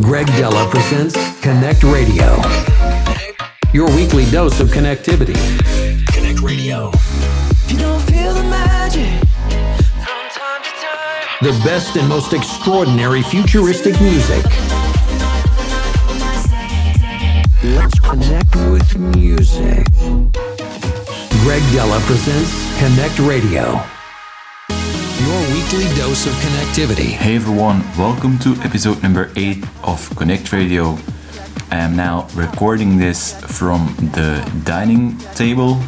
Greg Dela presents Connect Radio, your weekly dose of connectivity. Connect Radio. If you don't feel the magic from time to time. The best and most extraordinary futuristic music. Let's connect with music. Greg Dela presents Connect Radio, weekly dose of connectivity. Hey everyone, welcome to episode number 8 of Connect Radio. I am now recording this from the dining table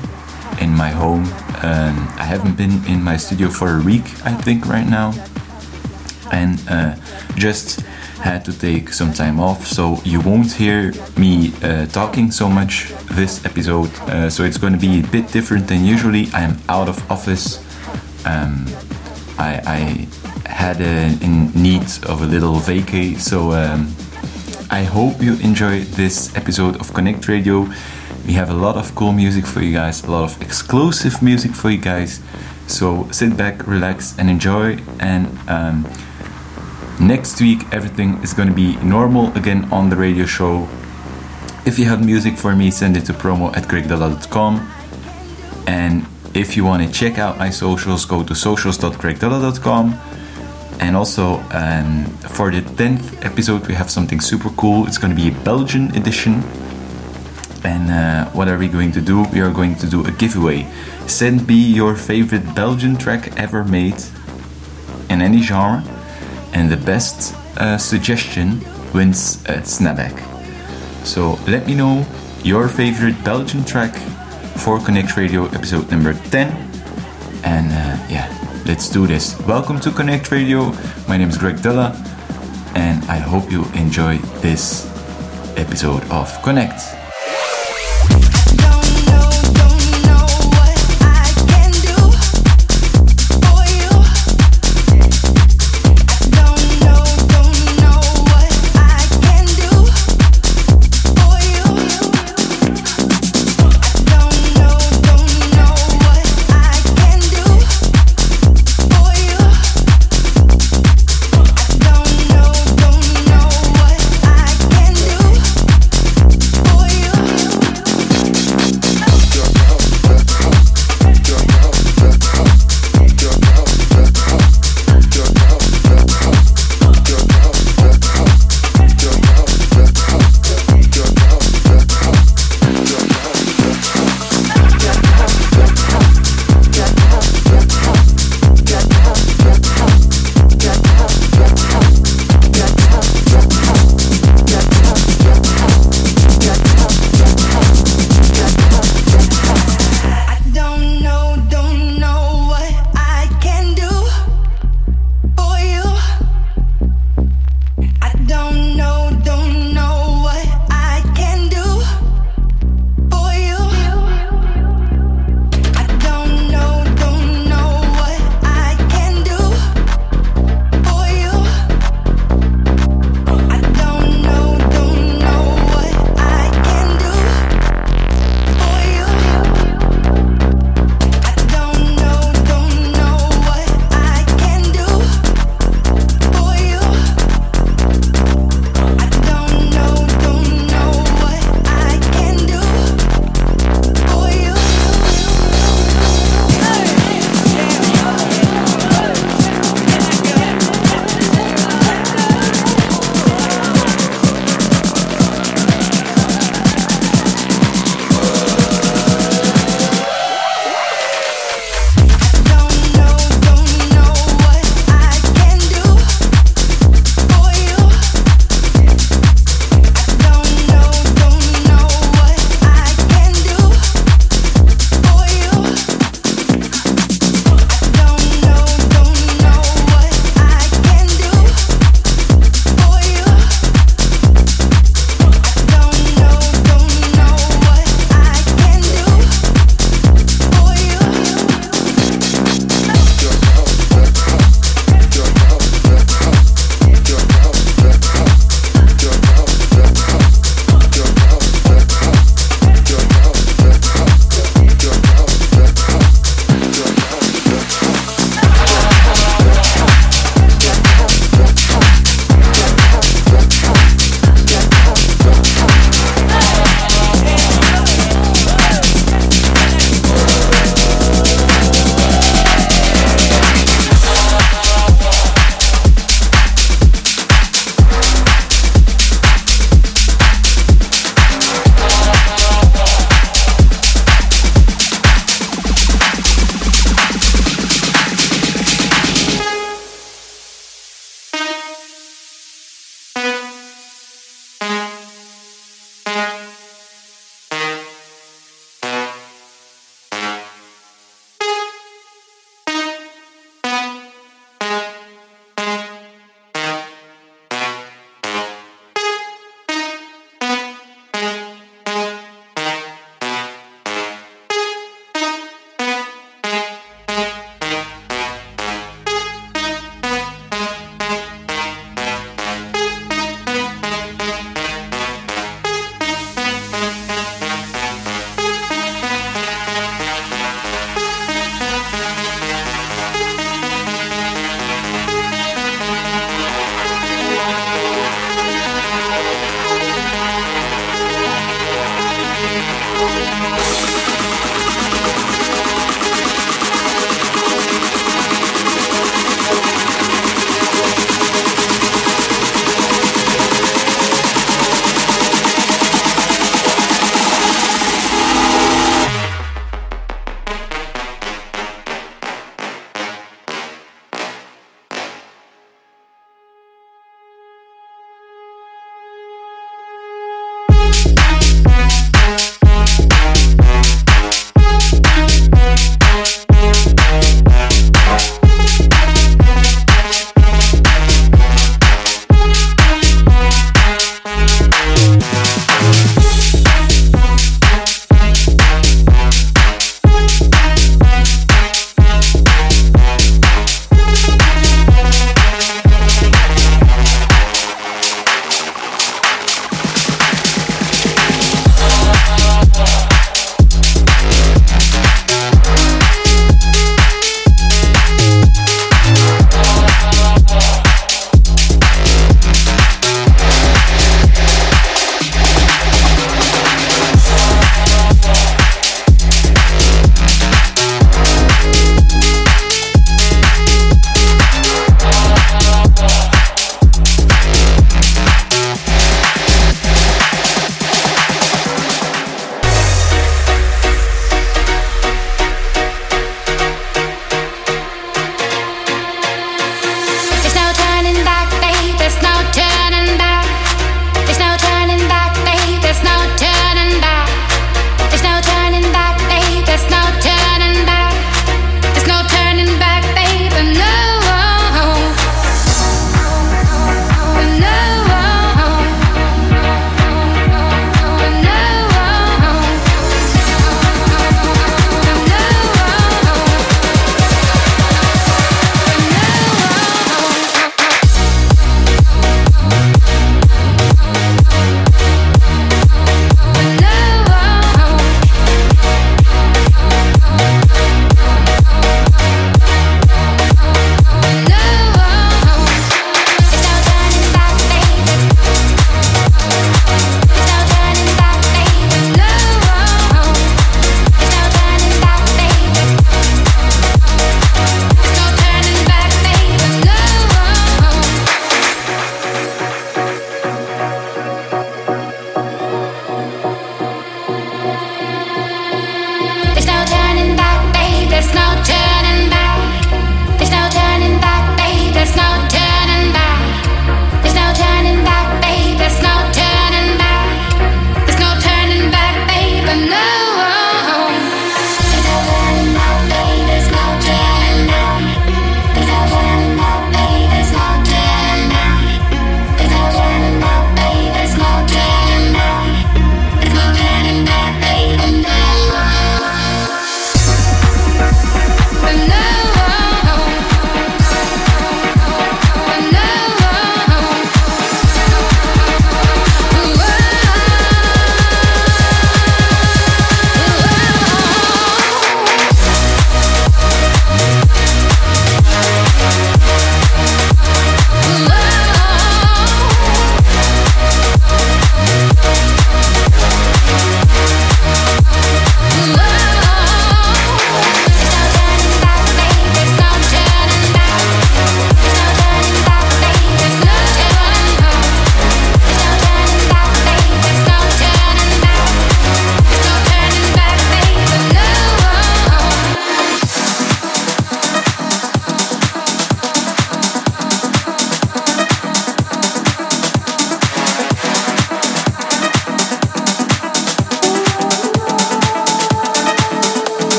in my home. Um, I haven't been in my studio for a week, I think, right now, and uh, just had to take some time off, so you won't hear me uh, talking so much this episode. Uh, so it's going to be a bit different than usually. I am out of office. Um, I, I had a, in need of a little vacay, so um, I hope you enjoy this episode of Connect Radio. We have a lot of cool music for you guys, a lot of exclusive music for you guys. So sit back, relax, and enjoy. And um, next week, everything is going to be normal again on the radio show. If you have music for me, send it to promo at gregdela.com. And if you want to check out my socials, go to socials.gregdela.com. And also, um, for the 10th episode, we have something super cool. It's going to be a Belgian edition. And uh, what are we going to do? We are going to do a giveaway. Send me your favorite Belgian track ever made in any genre. And the best uh, suggestion wins a snapback. So let me know your favorite Belgian track for Connect Radio episode number 10. And uh, yeah, let's do this. Welcome to Connect Radio. My name is Greg Dela, and I hope you enjoy this episode of Connect.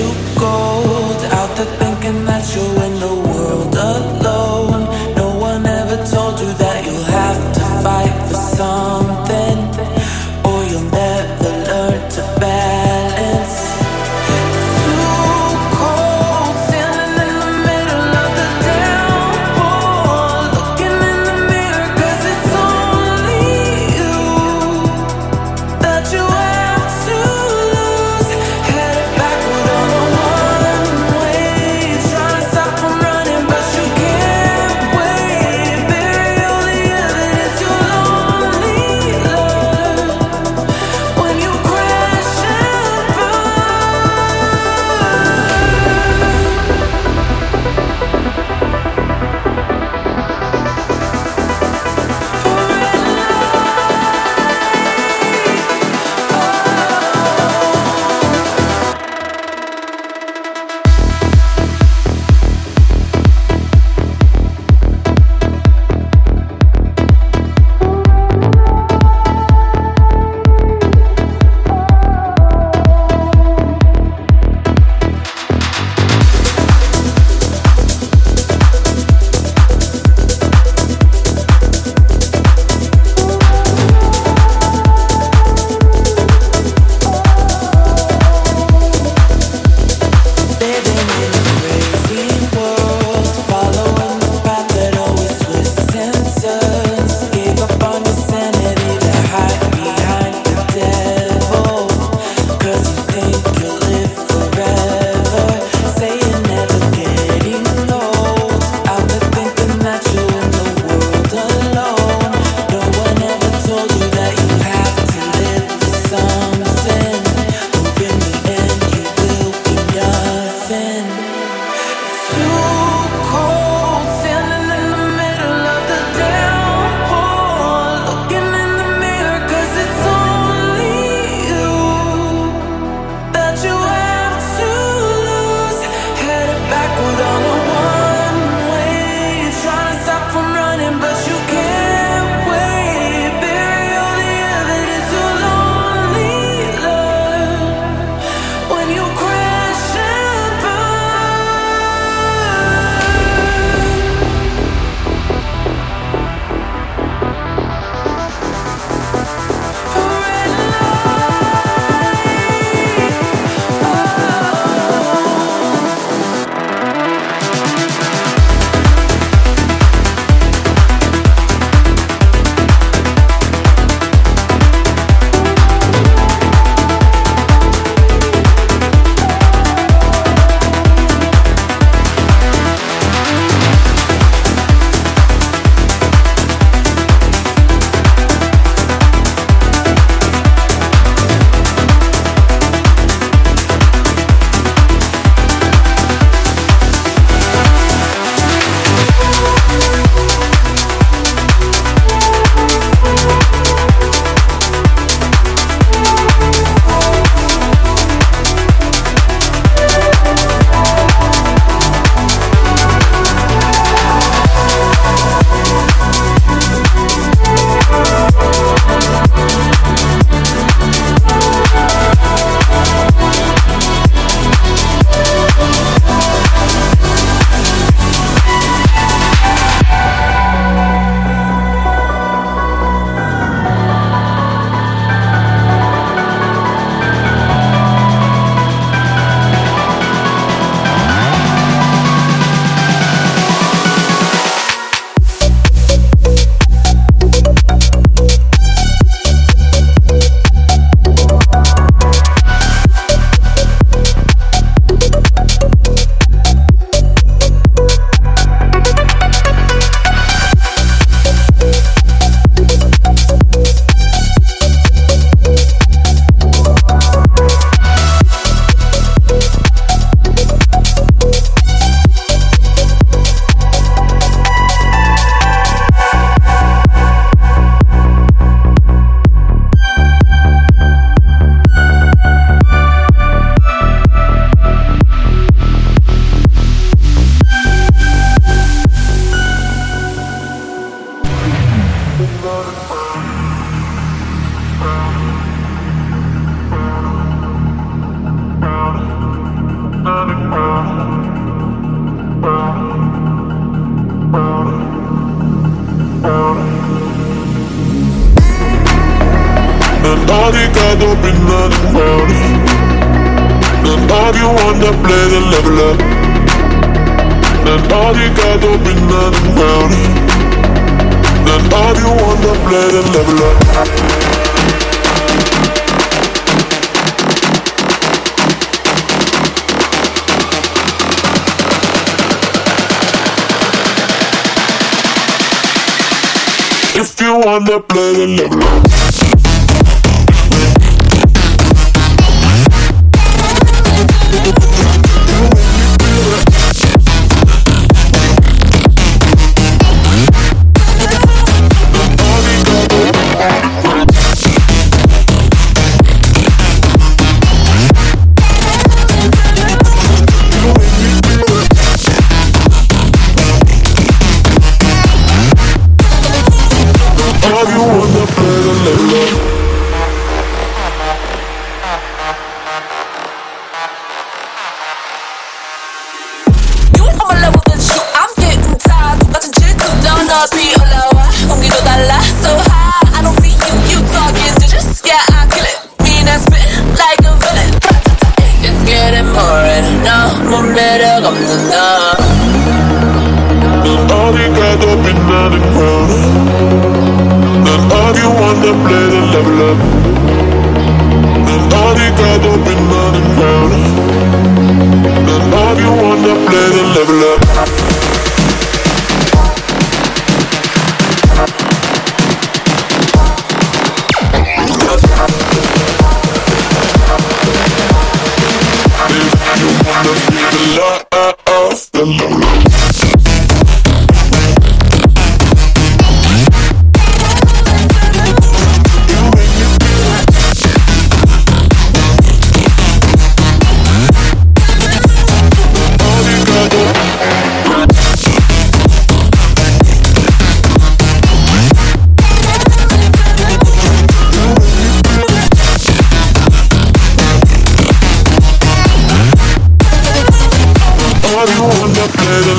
Change to gold. Out there thinking that you're in the calor. If you wanna play the level up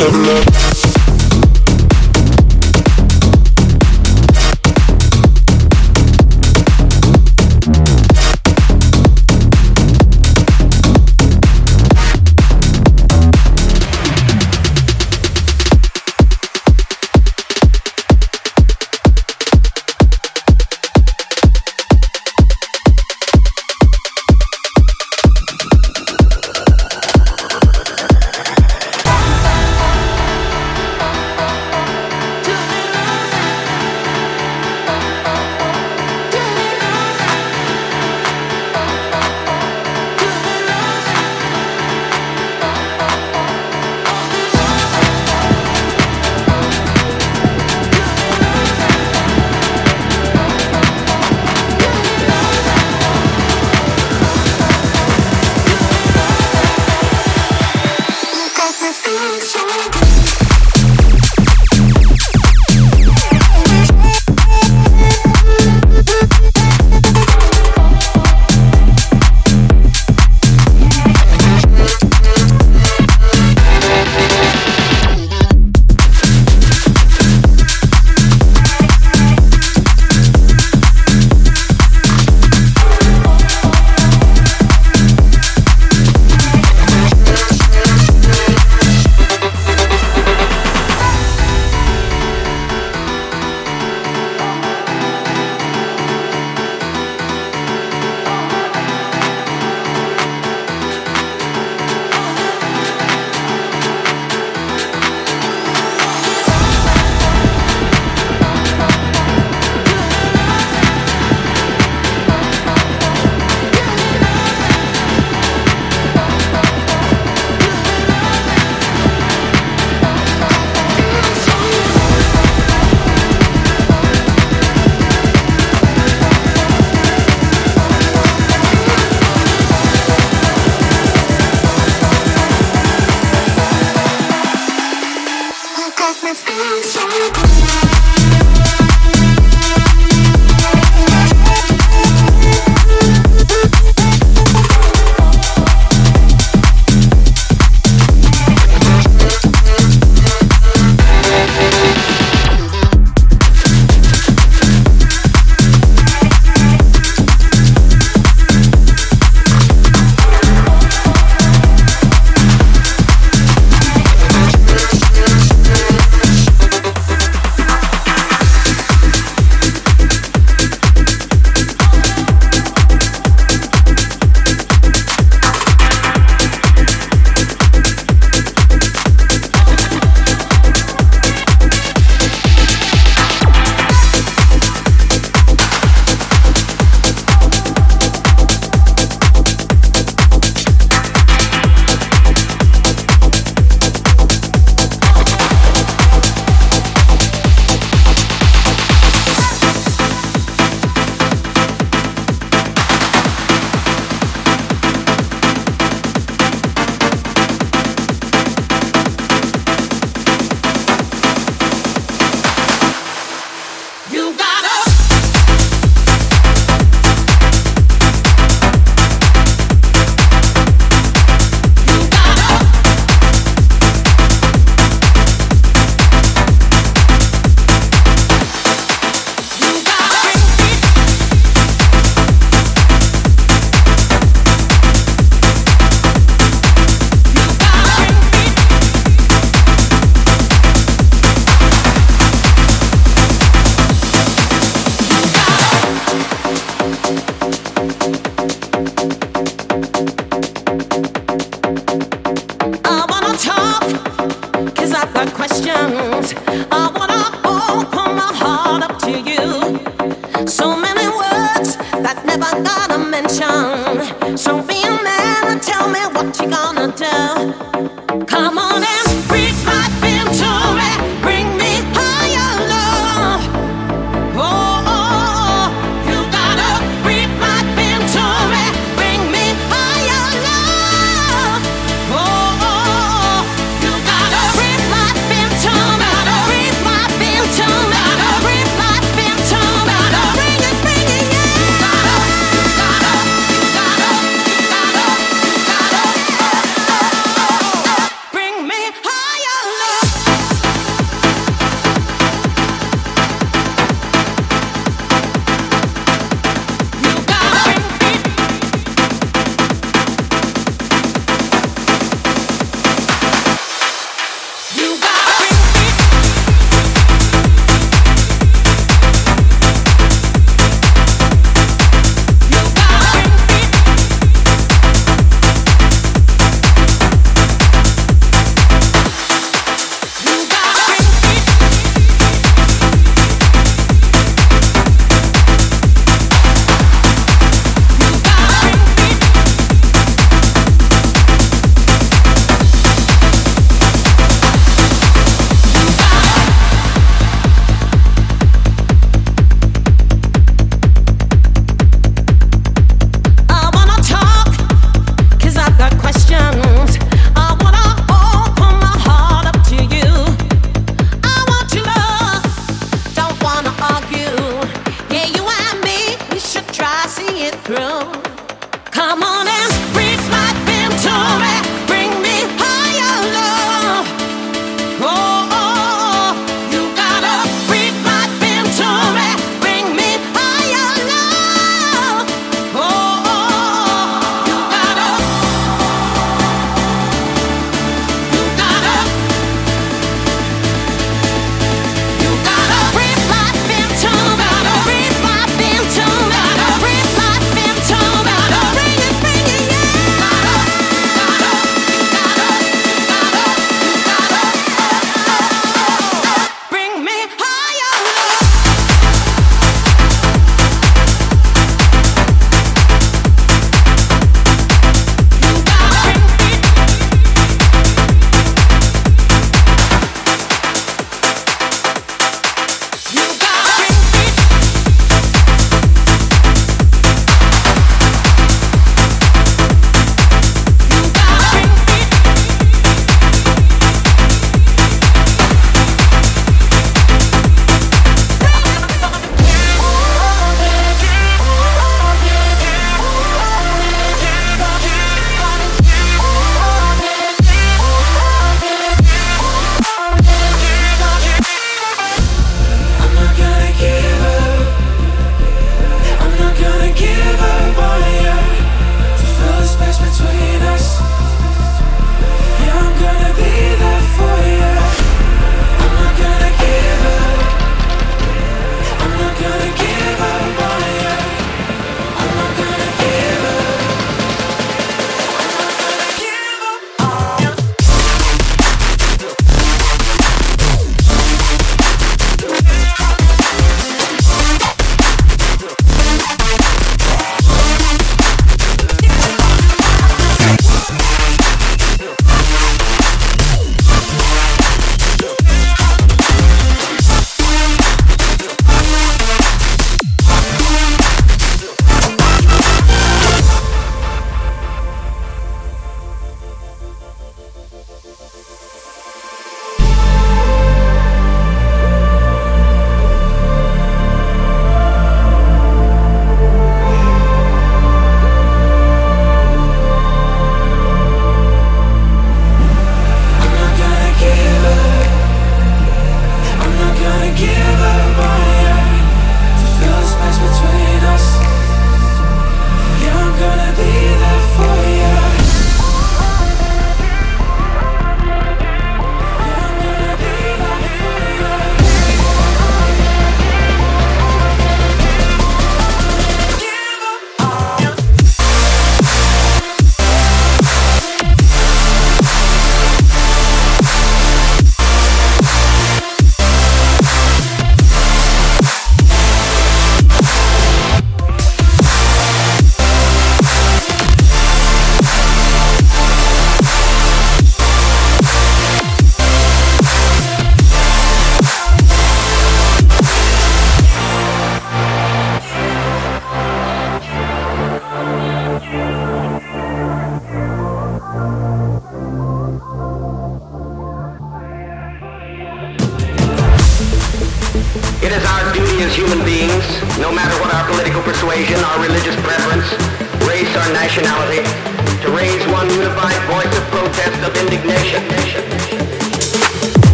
love, love.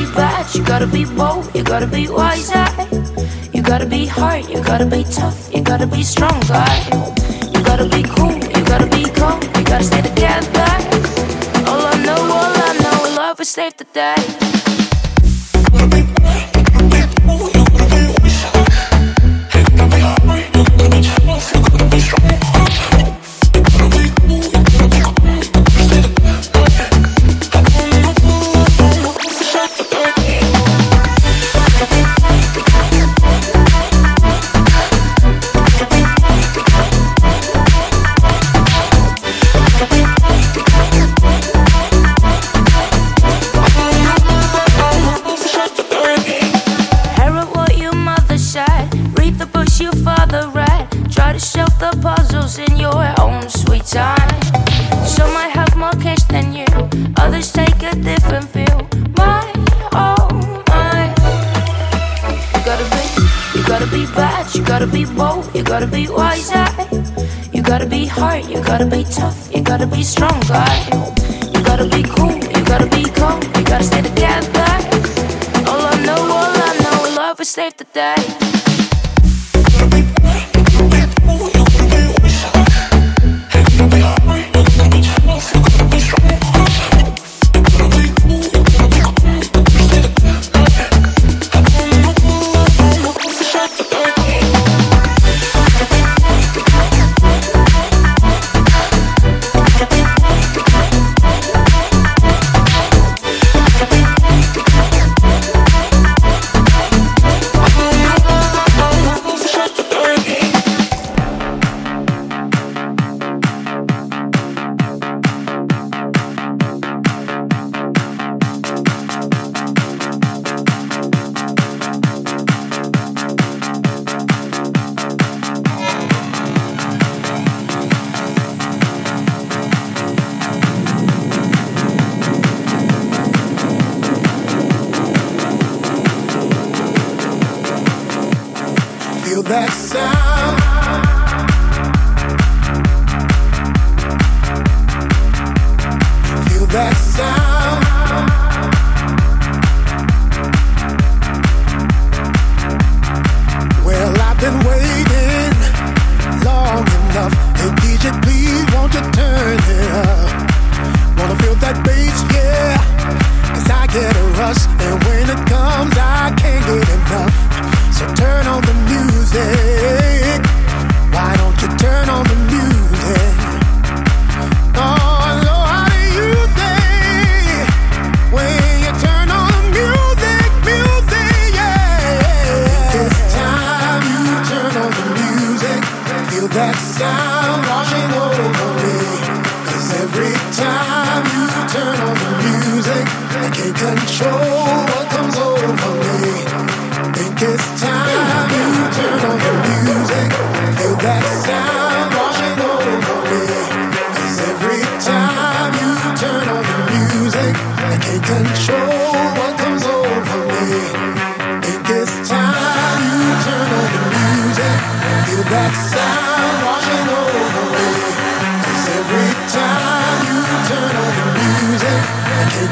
be bad, you gotta be bold, you gotta be wise. You gotta be hard, you gotta be tough, you gotta be strong, guy. You gotta be cool, you gotta be calm, you gotta stay together. All I know, all I know, love is safe today. be strong,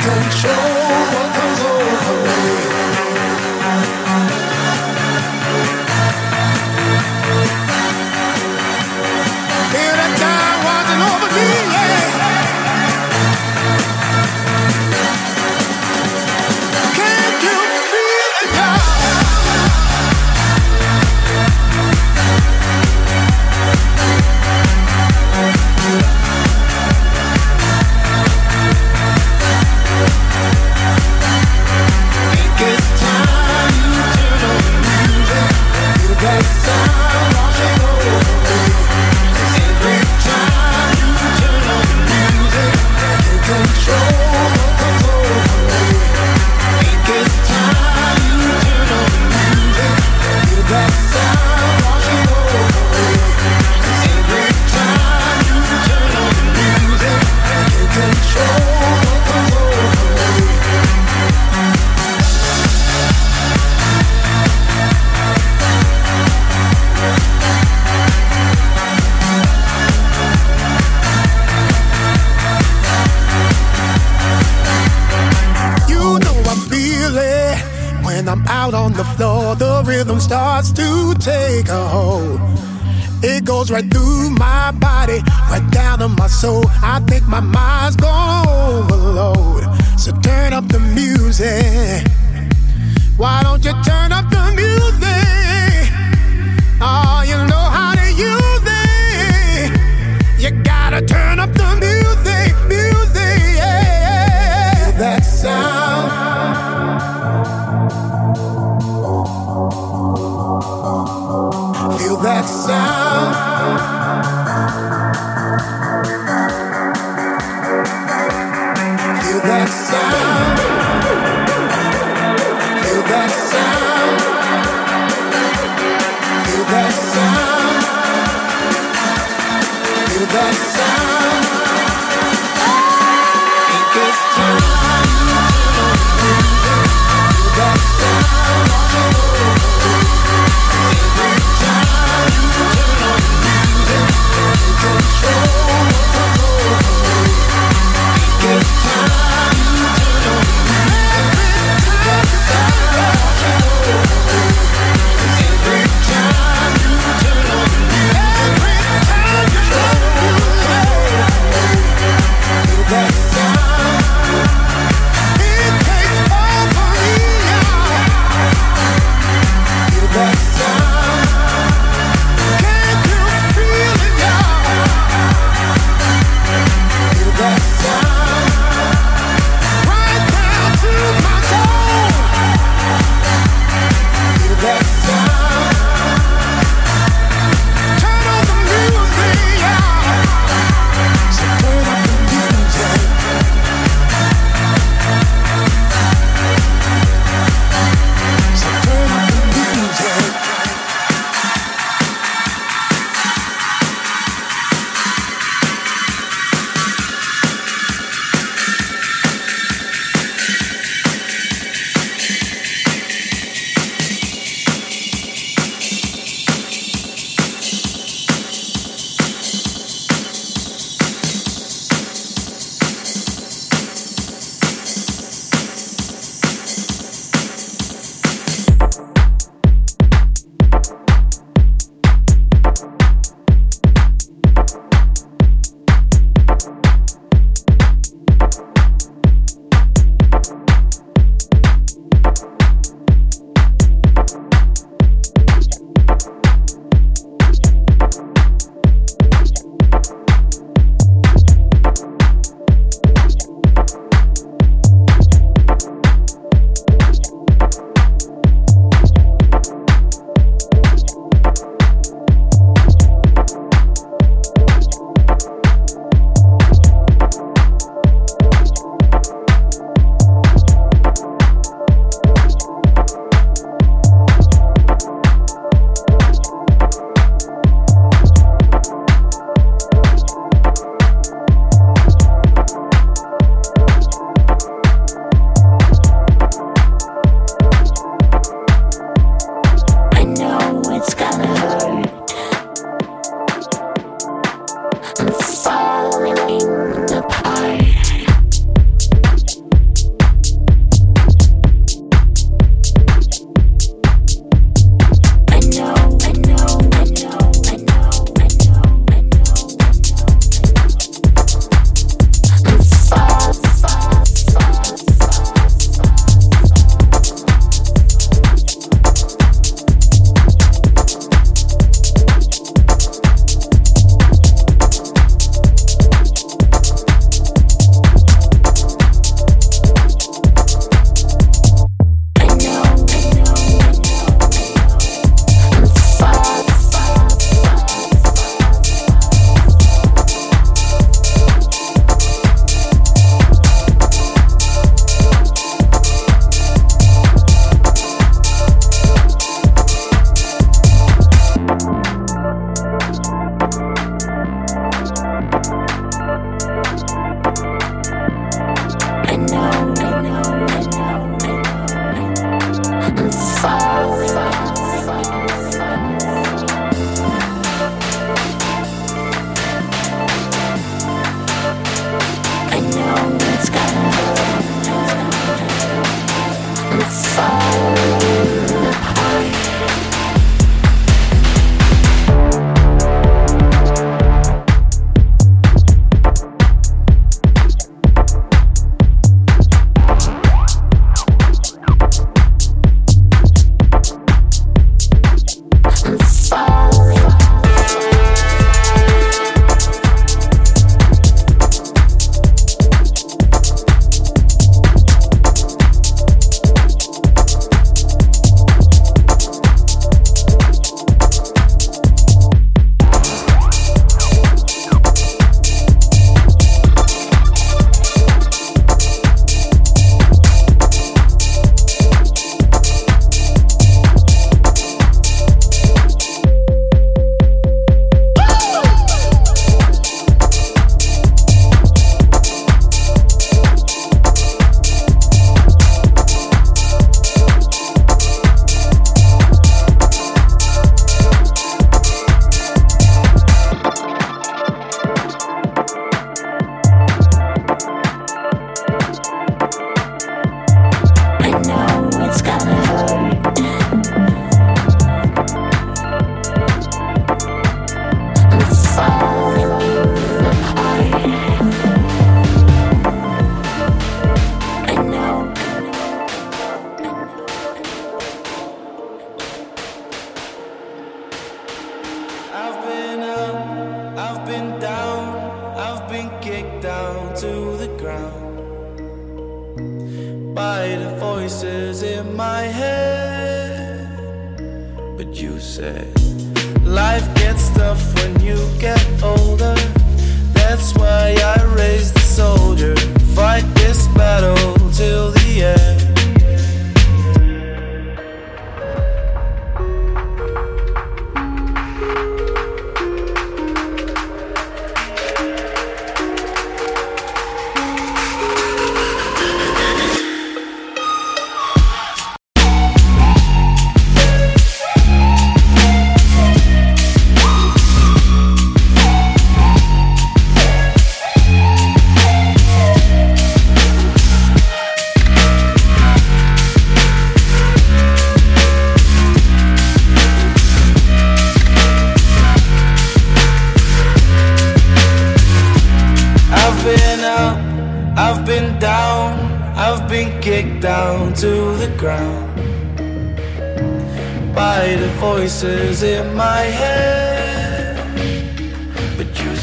control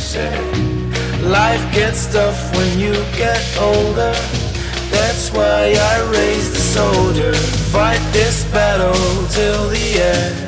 said life gets tough when you get older. That's why I raised the soldier. Fight this battle till the end.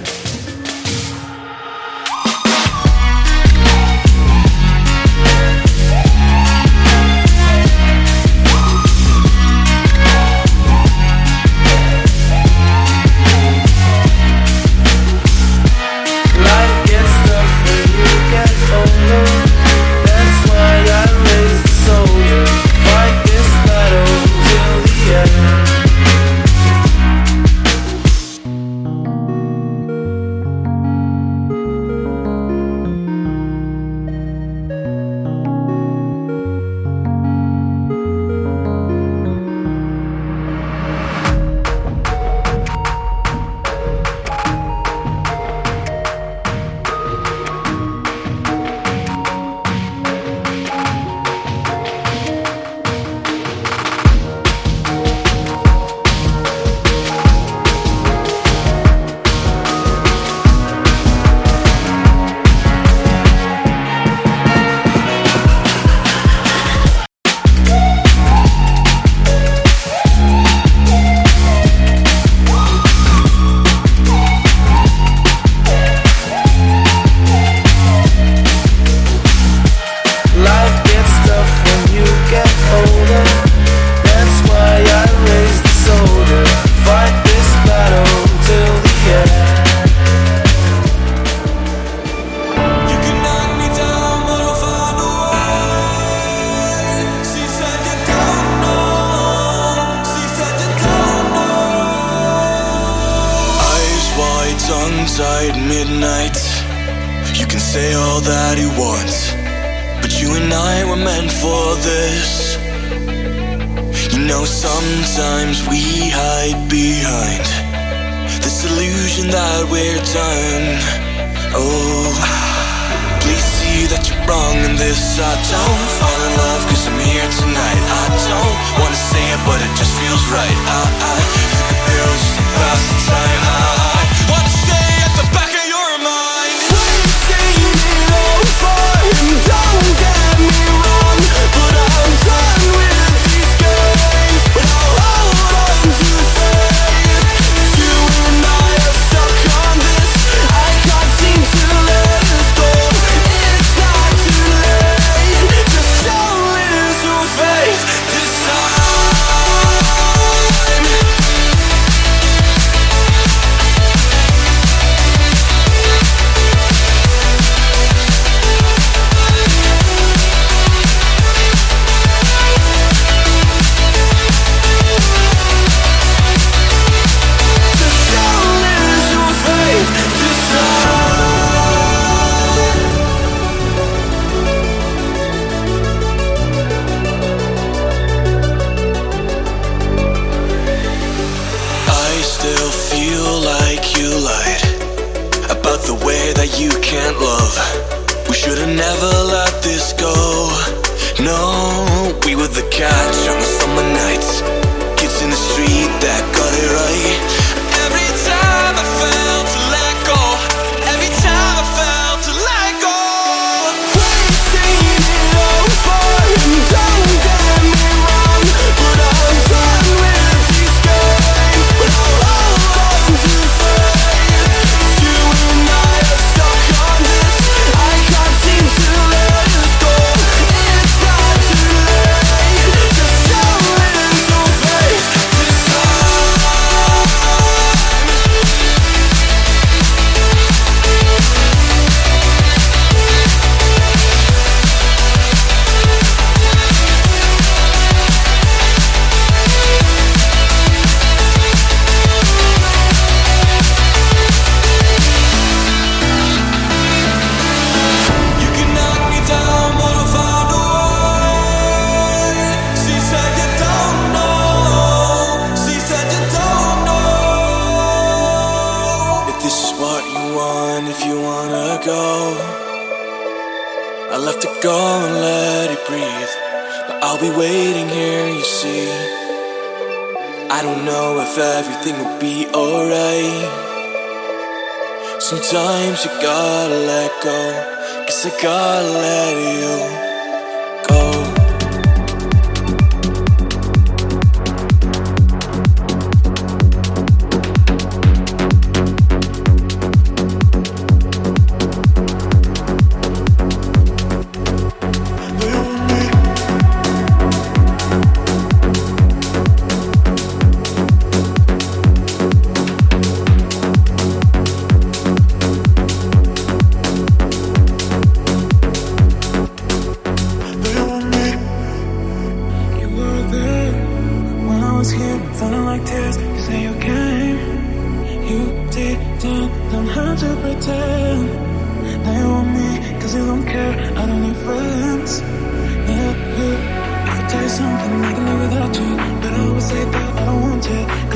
Tied, midnight. You can say all that you want, but you and I were meant for this. You know, sometimes we hide behind this illusion that we're done. Oh, please see that you're wrong in this. I don't fall in love cause I'm here tonight. I don't wanna say it, but it just feels right. I, I took a pill just to pass the time. I,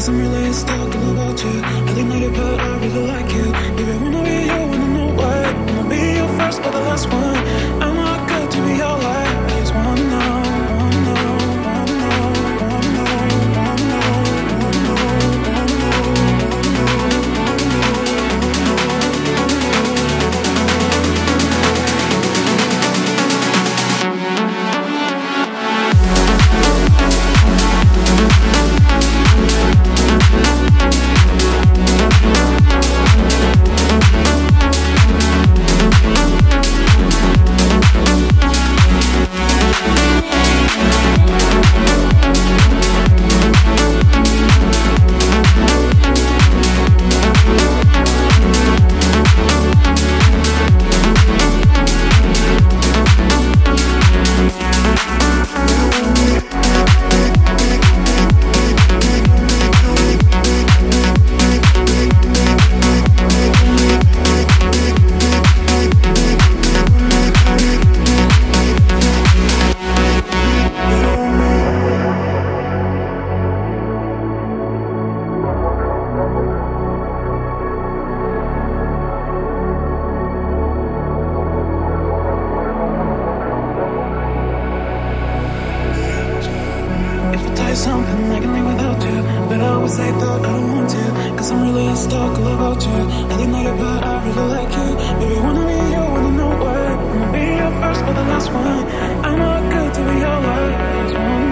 Cause I'm really stuck. let's talk about you. Nothing not about I really like you. Baby, wanna be you, wanna know why. I'ma be your first but the last one. I'm not good to be your life